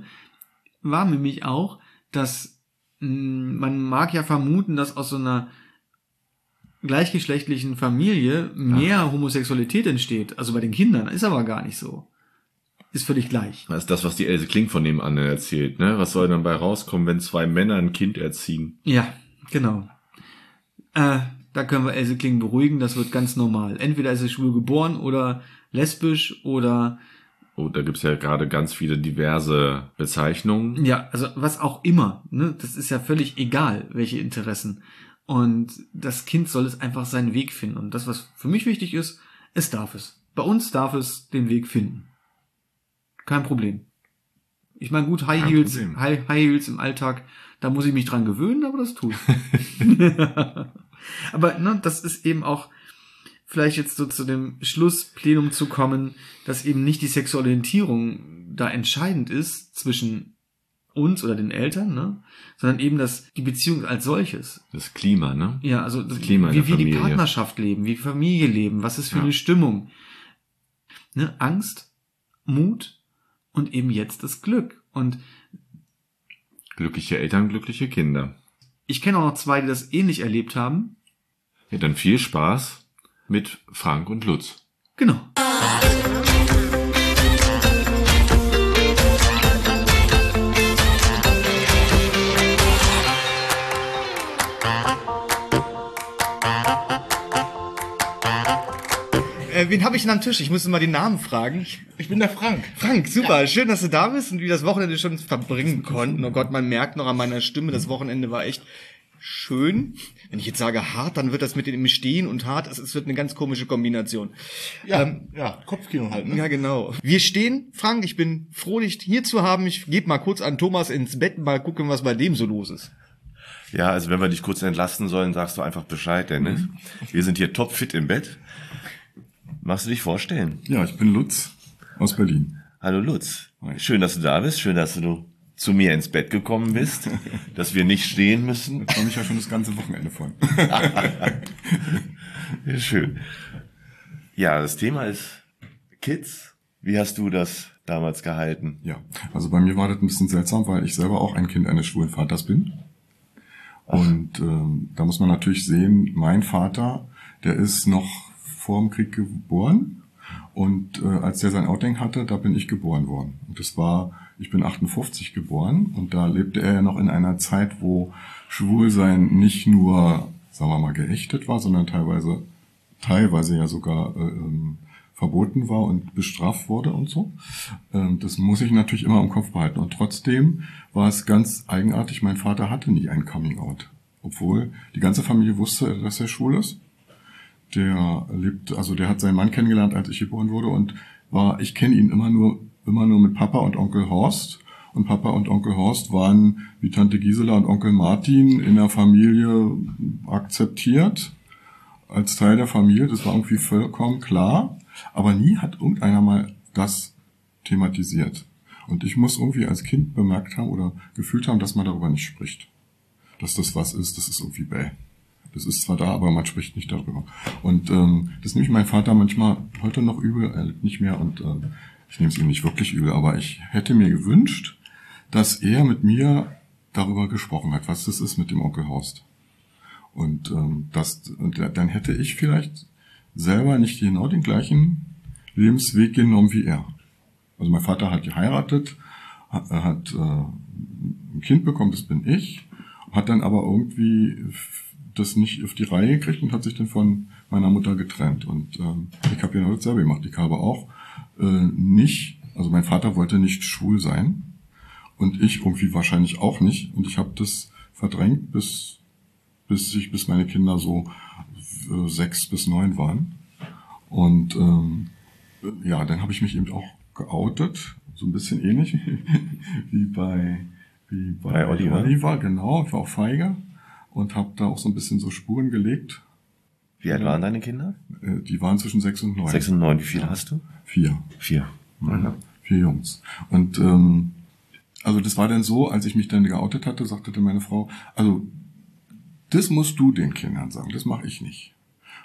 war nämlich auch, dass mh, man mag ja vermuten, dass aus so einer gleichgeschlechtlichen Familie mehr Homosexualität entsteht. Also bei den Kindern ist aber gar nicht so. Ist völlig gleich. Das ist das, was die Else Kling von dem anderen erzählt, ne? Was soll dann bei rauskommen, wenn zwei Männer ein Kind erziehen? Ja, genau. Äh, da können wir Else Kling beruhigen, das wird ganz normal. Entweder ist sie schwul geboren oder lesbisch oder Oh, da gibt's ja gerade ganz viele diverse Bezeichnungen. Ja, also was auch immer. Ne? Das ist ja völlig egal, welche Interessen. Und das Kind soll es einfach seinen Weg finden. Und das, was für mich wichtig ist, es darf es. Bei uns darf es den Weg finden. Kein Problem. Ich meine, gut, High Kein Heels, Problem. High, High Heels im Alltag, da muss ich mich dran gewöhnen, aber das tue ich. [LAUGHS] aber ne, das ist eben auch vielleicht jetzt so zu dem Schlussplenum zu kommen, dass eben nicht die Sexualorientierung da entscheidend ist zwischen uns oder den Eltern, ne? sondern eben das die Beziehung als solches. Das Klima, ne? Ja, also das Klima in wie wir die. Partnerschaft leben, wie Familie leben, was ist für Ja. eine Stimmung. Ne? Angst, Mut und eben jetzt das Glück. Und Glückliche Eltern, glückliche Kinder. ich kenne auch noch zwei, die das ähnlich erlebt haben. Ja, dann viel Spaß mit Frank und Lutz. Genau. Äh, wen habe ich denn am Tisch? Ich muss mal den Namen fragen. Ich bin der Frank. Frank, super. Schön, dass du da bist und wir das Wochenende schon verbringen konnten. Oh Gott, man merkt noch an meiner Stimme, das Wochenende war echt schön. Wenn ich jetzt sage hart, dann wird das mit dem Stehen und hart, es wird eine ganz komische Kombination. Ja, Ähm, ja, Kopfkino halt, ne? Ja, genau. Wir stehen, Frank, ich bin froh, dich hier zu haben. Ich gebe mal kurz an Thomas ins Bett, mal gucken, was bei dem so los ist. Ja, also wenn wir dich kurz entlasten sollen, sagst du einfach Bescheid, Dennis. Wir sind hier topfit im Bett. Magst du dich vorstellen? Ja, ich bin Lutz aus Berlin. Hallo Lutz. Schön, dass du da bist. Schön, dass du zu mir ins Bett gekommen bist. [LAUGHS] dass wir nicht stehen müssen. Da komme ich ja schon das ganze Wochenende von. [LAUGHS] Ja, schön. Ja, das Thema ist Kids. Wie hast du das damals gehalten? Ja, also bei mir war das ein bisschen seltsam, weil ich selber auch ein Kind eines schwulen Vaters bin. Und ähm, da muss man natürlich sehen, mein Vater, der ist noch vor dem Krieg geboren. Und äh, als der sein Outing hatte, da bin ich geboren worden. Und das war, ich bin 58 geboren und da lebte er ja noch in einer Zeit, wo Schwulsein nicht nur, sagen wir mal, geächtet war, sondern teilweise, teilweise ja sogar äh, ähm, verboten war und bestraft wurde und so. Ähm, das muss ich natürlich immer im Kopf behalten. Und trotzdem war es ganz eigenartig, mein Vater hatte nie ein Coming Out. Obwohl die ganze Familie wusste, dass er schwul ist. Der lebt, also der hat seinen Mann kennengelernt, als ich geboren wurde und war, ich kenne ihn immer nur, immer nur mit Papa und Onkel Horst. Und Papa und Onkel Horst waren wie Tante Gisela und Onkel Martin in der Familie akzeptiert als Teil der Familie. Das war irgendwie vollkommen klar. Aber nie hat irgendeiner mal das thematisiert. Und ich muss irgendwie als Kind bemerkt haben oder gefühlt haben, dass man darüber nicht spricht. Dass das was ist, das ist irgendwie bäh. Das ist zwar da, aber man spricht nicht darüber. Und ähm, das nehme ich meinem Vater manchmal heute noch übel, er lebt nicht mehr und ähm, ich nehme es ihm nicht wirklich übel, aber ich hätte mir gewünscht, dass er mit mir darüber gesprochen hat, was das ist mit dem Onkel Horst. Und ähm, das, und dann hätte ich vielleicht selber nicht genau den gleichen Lebensweg genommen wie er. Also mein Vater hat geheiratet, hat, hat äh, ein Kind bekommen, das bin ich, hat dann aber irgendwie das nicht auf die Reihe gekriegt und hat sich dann von meiner Mutter getrennt. Und ähm, ich habe genau dasselbe gemacht. Ich habe auch äh, nicht, also mein Vater wollte nicht schwul sein und ich irgendwie wahrscheinlich auch nicht. Und ich habe das verdrängt, bis bis ich bis meine Kinder so äh, sechs bis neun waren. Und ähm, ja, dann habe ich mich eben auch geoutet, so ein bisschen ähnlich [LAUGHS] wie bei wie bei, Bei Oliver. Oliver, genau. Ich war auch feige und habe da auch so ein bisschen so Spuren gelegt. Wie alt waren deine Kinder? Äh, Die waren zwischen sechs und neun. Sechs und neun. Wie viele hast du? Vier. Vier. Mhm. Vier Jungs. Und ähm, also das war dann so, als ich mich dann geoutet hatte, sagte dann meine Frau, also das musst du den Kindern sagen, das mache ich nicht.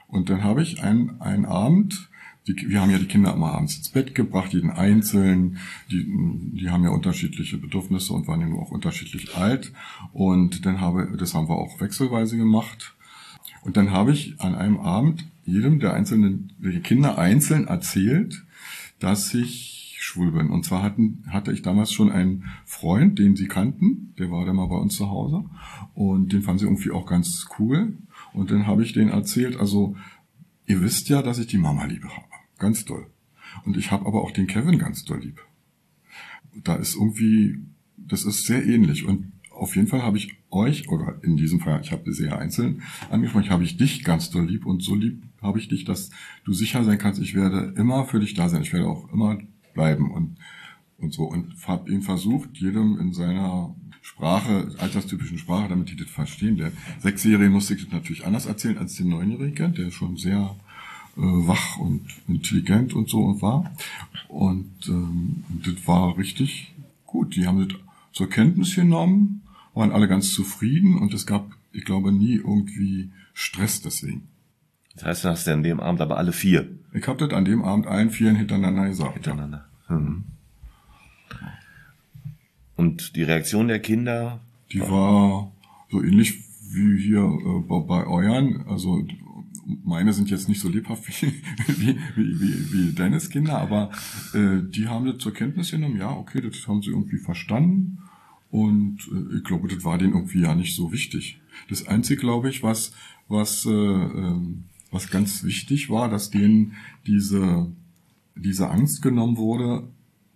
Und dann habe ich einen, einen Abend, die, wir haben ja die Kinder immer abends ins Bett gebracht, jeden einzeln, die, die haben ja unterschiedliche Bedürfnisse und waren ja nur auch unterschiedlich alt. Und dann habe, das haben wir auch wechselweise gemacht. Und dann habe ich an einem Abend jedem der einzelnen der Kinder einzeln erzählt, dass ich schwul bin. Und zwar hatten, hatte ich damals schon einen Freund, den sie kannten, der war dann mal bei uns zu Hause und den fanden sie irgendwie auch ganz cool. Und dann habe ich denen erzählt, also ihr wisst ja, dass ich die Mama liebe habe. Ganz doll. Und ich habe aber auch den Kevin ganz doll lieb. Da ist irgendwie, das ist sehr ähnlich. Und auf jeden Fall habe ich euch, oder in diesem Fall, ich habe sehr einzeln angesprochen, ich habe ich dich ganz doll lieb und so lieb habe ich dich, dass du sicher sein kannst, ich werde immer für dich da sein, ich werde auch immer bleiben und, und so. Und habe ihn versucht, jedem in seiner Sprache, alterstypischen Sprache, damit die das verstehen. Der Sechsjährige musste ich das natürlich anders erzählen als den Neunjährigen, der schon sehr wach und intelligent und so war. Und ähm, das war richtig gut. Die haben das zur Kenntnis genommen, waren alle ganz zufrieden und es gab, ich glaube, nie irgendwie Stress deswegen. Das heißt, du hast ja an dem Abend aber alle vier Ich habe das an dem Abend allen vieren hintereinander gesagt. miteinander. Mhm. Und die Reaktion der Kinder? Die war so ähnlich wie hier äh, bei, bei euren. Also meine sind jetzt nicht so lebhaft [LAUGHS] wie, wie, wie, wie, Dennis Kinder, aber äh, die haben das zur Kenntnis genommen. Ja, okay, das haben sie irgendwie verstanden. Und äh, ich glaube, das war denen irgendwie ja nicht so wichtig. Das Einzige, glaube ich, was, was, äh, ähm, was ganz wichtig war, dass denen diese, diese Angst genommen wurde,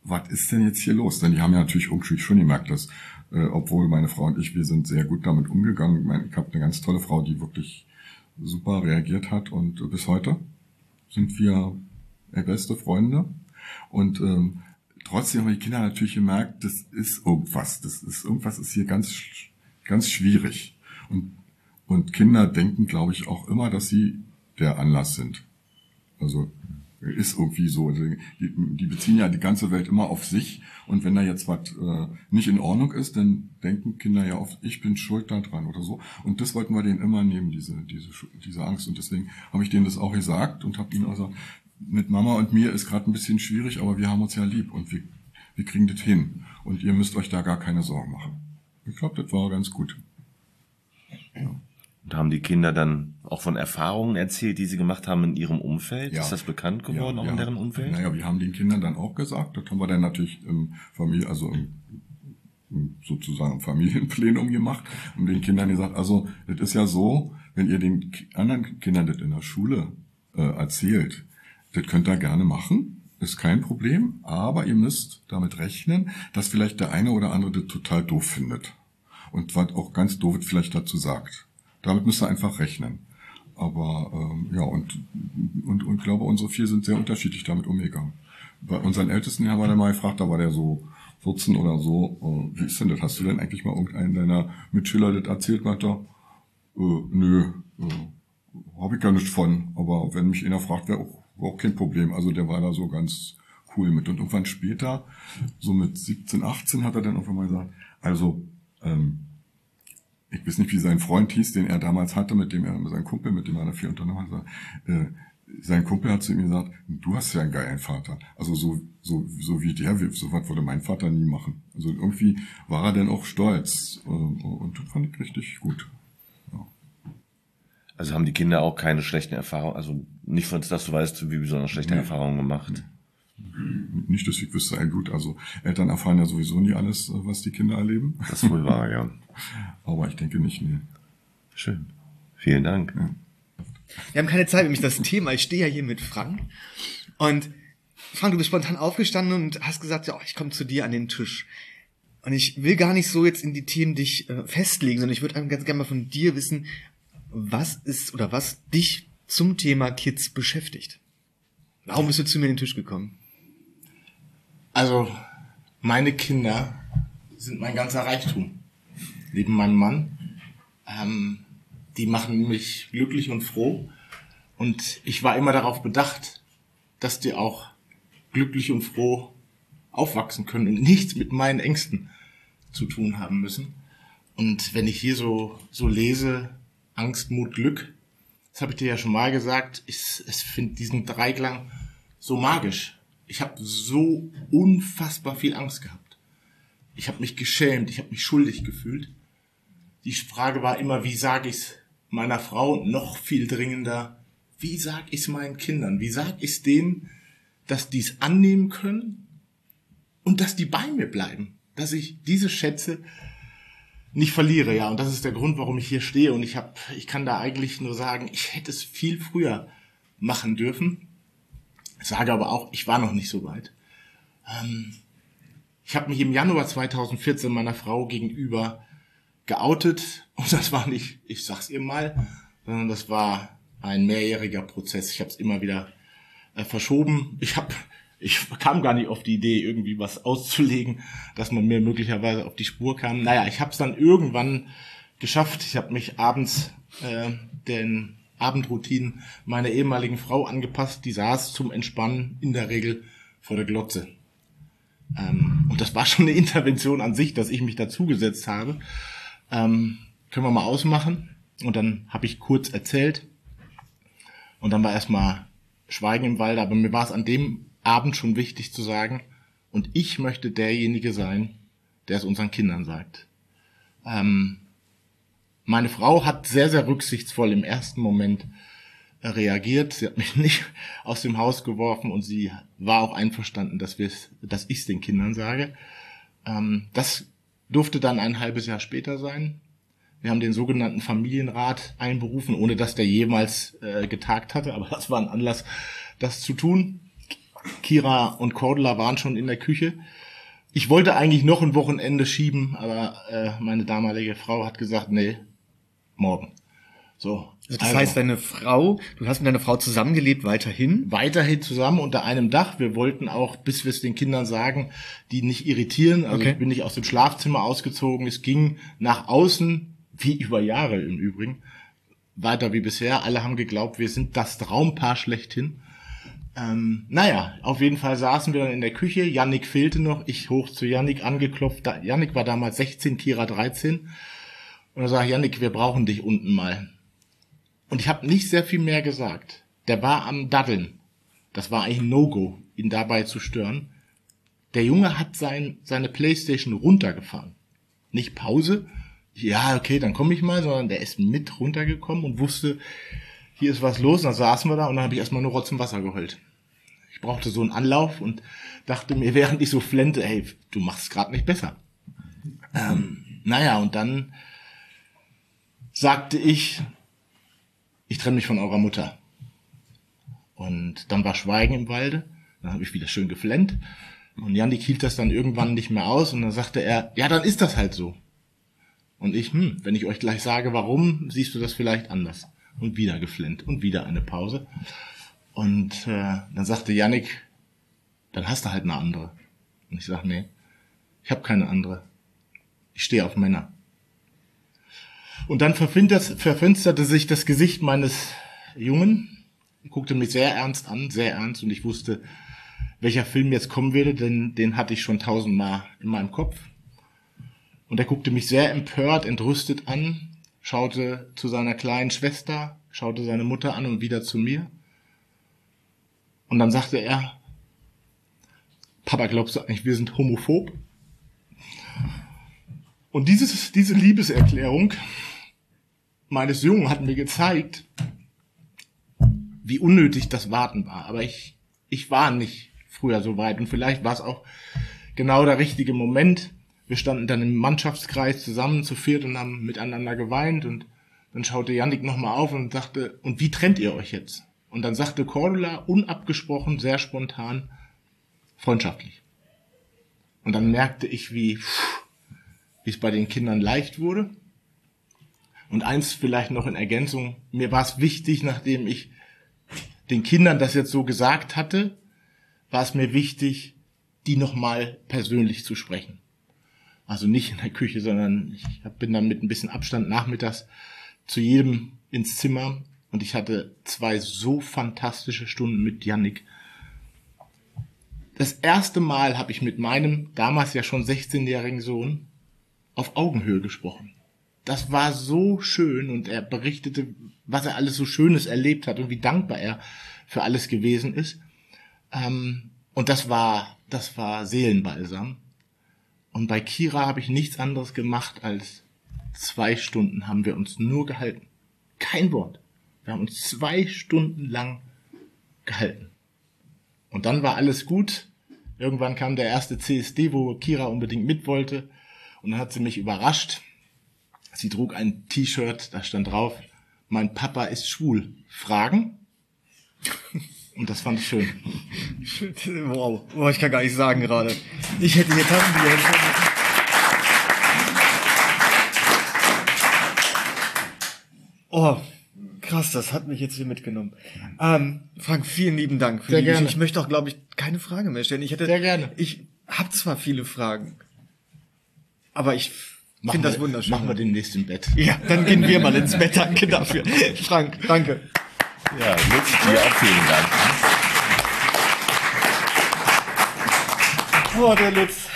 was ist denn jetzt hier los? Denn die haben ja natürlich irgendwie schon gemerkt, dass, äh, obwohl meine Frau und ich, wir sind sehr gut damit umgegangen. Ich, meine, ich habe eine ganz tolle Frau, die wirklich super reagiert hat und äh, bis heute sind wir äh, beste Freunde. Und ähm, trotzdem haben die Kinder natürlich gemerkt, das ist irgendwas. Das ist irgendwas ist hier ganz, ganz schwierig. Und, und Kinder denken, glaube ich, auch immer, dass sie der Anlass sind. Also ist irgendwie so. Die, die beziehen ja die ganze Welt immer auf sich. Und wenn da jetzt was äh, nicht in Ordnung ist, dann denken Kinder ja oft, ich bin schuld daran oder so. Und das wollten wir denen immer nehmen, diese, diese, diese Angst. Und deswegen habe ich denen das auch gesagt und habe ihnen auch gesagt, mit Mama und mir ist gerade ein bisschen schwierig, aber wir haben uns ja lieb und wir, wir kriegen das hin. Und ihr müsst euch da gar keine Sorgen machen. Ich glaube, das war ganz gut. Und haben die Kinder dann auch von Erfahrungen erzählt, die sie gemacht haben in ihrem Umfeld? Ist das bekannt geworden, auch in deren Umfeld? Naja, wir haben den Kindern dann auch gesagt, das haben wir dann natürlich im Familie, also im, sozusagen im Familienplenum gemacht und den Kindern gesagt, also das ist ja so, wenn ihr den anderen Kindern das in der Schule äh, erzählt, das könnt ihr gerne machen, ist kein Problem, aber ihr müsst damit rechnen, dass vielleicht der eine oder andere das total doof findet und was auch ganz doof vielleicht dazu sagt. Damit müsst ihr einfach rechnen. Aber ähm, ja, und, und, und ich glaube, unsere vier sind sehr unterschiedlich damit umgegangen. Bei unseren Ältesten haben wir dann mal gefragt, da war der so 14 oder so, äh, wie ist denn das? Hast du denn eigentlich mal irgendeinen deiner Mitschüler das erzählt? Meint er, äh, nö, äh, habe ich gar nicht von. Aber wenn mich einer fragt, wäre auch, wär auch kein Problem. Also der war da so ganz cool mit. Und irgendwann später, so mit 17, 18, hat er dann irgendwann mal gesagt, also, ähm, ich weiß nicht, wie sein Freund hieß, den er damals hatte, mit dem er, mit seinem Kumpel, mit dem er da viel unternommen hat, äh, sein Kumpel hat zu ihm gesagt, du hast ja einen geilen Vater. Also so, so, so wie der, so was würde mein Vater nie machen. Also irgendwie war er dann auch stolz. äh, Und das fand ich richtig gut. Also haben die Kinder auch keine schlechten Erfahrungen, also nicht von, dass du weißt, wie besonders schlechte Nee. Erfahrungen gemacht. Nicht, dass ich wüsste, ein gut. Also Eltern erfahren ja sowieso nie alles, äh, was die Kinder erleben. Das wohl war, ja. [LAUGHS] Aber ich denke nicht, nee. Schön. Vielen Dank. Wir haben keine Zeit, nämlich das Thema. Ich stehe ja hier mit Frank. Und Frank, du bist spontan aufgestanden und hast gesagt, ja, oh, ich komme zu dir an den Tisch. Und ich will gar nicht so jetzt in die Themen dich äh, festlegen, sondern ich würde ganz gerne mal von dir wissen, was ist oder was dich zum Thema Kids beschäftigt. Warum bist du zu mir an den Tisch gekommen? Also, meine Kinder sind mein ganzer Reichtum. Neben meinem Mann. Ähm, die machen mich glücklich und froh. Und ich war immer darauf bedacht, dass die auch glücklich und froh aufwachsen können und nichts mit meinen Ängsten zu tun haben müssen. Und wenn ich hier so, so lese, Angst, Mut, Glück, das habe ich dir ja schon mal gesagt, ich, ich finde diesen Dreiklang so magisch. Ich habe so unfassbar viel Angst gehabt. Ich habe mich geschämt, ich habe mich schuldig gefühlt. Die Frage war immer, wie sage ich's meiner Frau? Noch viel dringender, wie sag ich's meinen Kindern? Wie sag ich's denen, dass die's annehmen können und dass die bei mir bleiben? Dass ich diese Schätze nicht verliere, ja. Und das ist der Grund, warum ich hier stehe. Und ich habe, ich kann da eigentlich nur sagen, ich hätte es viel früher machen dürfen. Sage aber auch, ich war noch nicht so weit. Ähm, ich habe mich im Januar 2014 meiner Frau gegenüber geoutet [LAUGHS] und das war nicht, ich sag's ihr mal, sondern das war ein mehrjähriger Prozess. Ich habe es immer wieder äh, verschoben. Ich habe ich kam gar nicht auf die Idee, irgendwie was auszulegen, dass man mir möglicherweise auf die Spur kam. Naja, ich habe es dann irgendwann geschafft. Ich habe mich abends äh, den Abendroutinen meiner ehemaligen Frau angepasst. Die saß zum Entspannen in der Regel vor der Glotze. Ähm, und das war schon eine Intervention an sich, dass ich mich dazugesetzt habe. Ähm, können wir mal ausmachen. Und dann habe ich kurz erzählt. Und dann war erstmal Schweigen im Wald. Aber mir war es an dem Abend schon wichtig zu sagen, und ich möchte derjenige sein, der es unseren Kindern sagt. Ähm, meine Frau hat sehr, sehr rücksichtsvoll im ersten Moment reagiert. Sie hat mich [LAUGHS] nicht aus dem Haus geworfen und sie war auch einverstanden, dass wir dass ich es den Kindern sage. Ähm, das durfte dann ein halbes Jahr später sein. Wir haben den sogenannten Familienrat einberufen, ohne dass der jemals äh, getagt hatte, aber das war ein Anlass, das zu tun. Kira und Cordula waren schon in der Küche. Ich wollte eigentlich noch ein Wochenende schieben, aber äh, meine damalige Frau hat gesagt, nee, morgen. So. Also das heißt, deine Frau, du hast mit deiner Frau zusammengelebt weiterhin? weiterhin zusammen unter einem Dach. Wir wollten auch, bis wir es den Kindern sagen, die nicht irritieren. Also Okay. ich bin nicht aus dem Schlafzimmer ausgezogen. Es ging nach außen, wie über Jahre im Übrigen, weiter wie bisher. Alle haben geglaubt, wir sind das Traumpaar schlechthin. Ähm, naja, auf jeden Fall saßen wir dann in der Küche. Yannick fehlte noch. Ich hoch zu Yannick angeklopft. Yannick war damals 16, Kira 13. Und er sagt, Yannick, wir brauchen dich unten mal. Und ich habe nicht sehr viel mehr gesagt. Der war am Daddeln. Das war eigentlich ein No-Go, ihn dabei zu stören. Der Junge hat sein, seine Playstation runtergefahren. Nicht Pause. Ja, okay, dann komme ich mal, sondern der ist mit runtergekommen und wusste, hier ist was los. Und dann saßen wir da und dann habe ich erstmal nur Rotz im Wasser geheult. Ich brauchte so einen Anlauf und dachte mir, während ich so flente, hey, du machst es gerade nicht besser. Ähm, naja, und dann sagte ich, ich trenne mich von eurer Mutter. Und dann war Schweigen im Walde. Dann habe ich wieder schön geflennt. Und Janik hielt das dann irgendwann nicht mehr aus und dann sagte er, ja, dann ist das halt so. Und ich, hm, wenn ich euch gleich sage, warum, siehst du das vielleicht anders. Und wieder geflennt und wieder eine Pause. Und äh, dann sagte Janik, dann hast du halt eine andere. Und ich sag, nee, ich habe keine andere. Ich stehe auf Männer. Und dann verfinsterte, sich das Gesicht meines Jungen, guckte mich sehr ernst an, sehr ernst, und ich wusste, welcher Film jetzt kommen würde, denn den hatte ich schon tausendmal in meinem Kopf. Und er guckte mich sehr empört, entrüstet an, schaute zu seiner kleinen Schwester, schaute seine Mutter an und wieder zu mir. Und dann sagte er, Papa, glaubst du eigentlich, wir sind homophob? Und dieses, diese Liebeserklärung meines Jungen hat mir gezeigt, wie unnötig das Warten war. Aber ich, ich war nicht früher so weit. Und vielleicht war es auch genau der richtige Moment. Wir standen dann im Mannschaftskreis zusammen zu viert und haben miteinander geweint. Und Dann schaute Yannick nochmal auf und sagte, und wie trennt ihr euch jetzt? Und dann sagte Cordula unabgesprochen, sehr spontan, freundschaftlich. Und dann merkte ich, wie, wie es bei den Kindern leicht wurde. Und eins vielleicht noch in Ergänzung, mir war es wichtig, nachdem ich den Kindern das jetzt so gesagt hatte, war es mir wichtig, die nochmal persönlich zu sprechen. Also nicht in der Küche, sondern ich bin dann mit ein bisschen Abstand nachmittags zu jedem ins Zimmer und ich hatte zwei so fantastische Stunden mit Yannick. Das erste Mal habe ich mit meinem damals ja schon 16-jährigen Sohn auf Augenhöhe gesprochen. Das war so schön und er berichtete, was er alles so Schönes erlebt hat und wie dankbar er für alles gewesen ist. Ähm, und das war, das war Seelenbalsam. Und bei Kira habe ich nichts anderes gemacht als zwei Stunden haben wir uns nur gehalten. Kein Wort. Wir haben uns zwei Stunden lang gehalten. Und dann war alles gut. Irgendwann kam der erste CSD, wo Kira unbedingt mit wollte. Und dann hat sie mich überrascht. Sie trug ein T-Shirt, da stand drauf, mein Papa ist schwul. Fragen? [LAUGHS] Und das fand ich schön. [LAUGHS] Wow, oh, ich kann gar nicht sagen gerade. Ich hätte hier Taschenbier Oh, krass, das hat mich jetzt hier mitgenommen. Ähm, Frank, vielen lieben Dank. Für Sehr die gerne. Geschichte. Ich möchte auch, glaube ich, keine Frage mehr stellen. Ich hätte, Sehr gerne. Ich habe zwar viele Fragen, aber ich Machen finde das wir- wunderschön. Machen wir demnächst im Bett. ja, dann gehen wir mal ins Bett. Danke dafür. Frank, danke. Ja, Lutz, dir auch vielen Dank. Oh, der Lutz.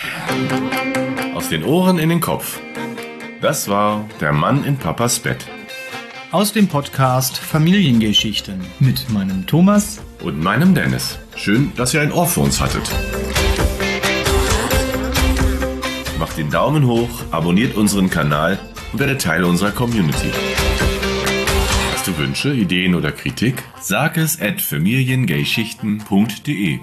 Aus den Ohren in den Kopf. Das war der Mann in Papas Bett. Aus dem Podcast Familiengeschichten mit meinem Thomas Und meinem Dennis. Schön, dass ihr ein Ohr für uns hattet. Den Daumen hoch, abonniert unseren Kanal und werdet Teil unserer Community. Hast du Wünsche, Ideen oder Kritik? Sag es at familiengayschichten.de.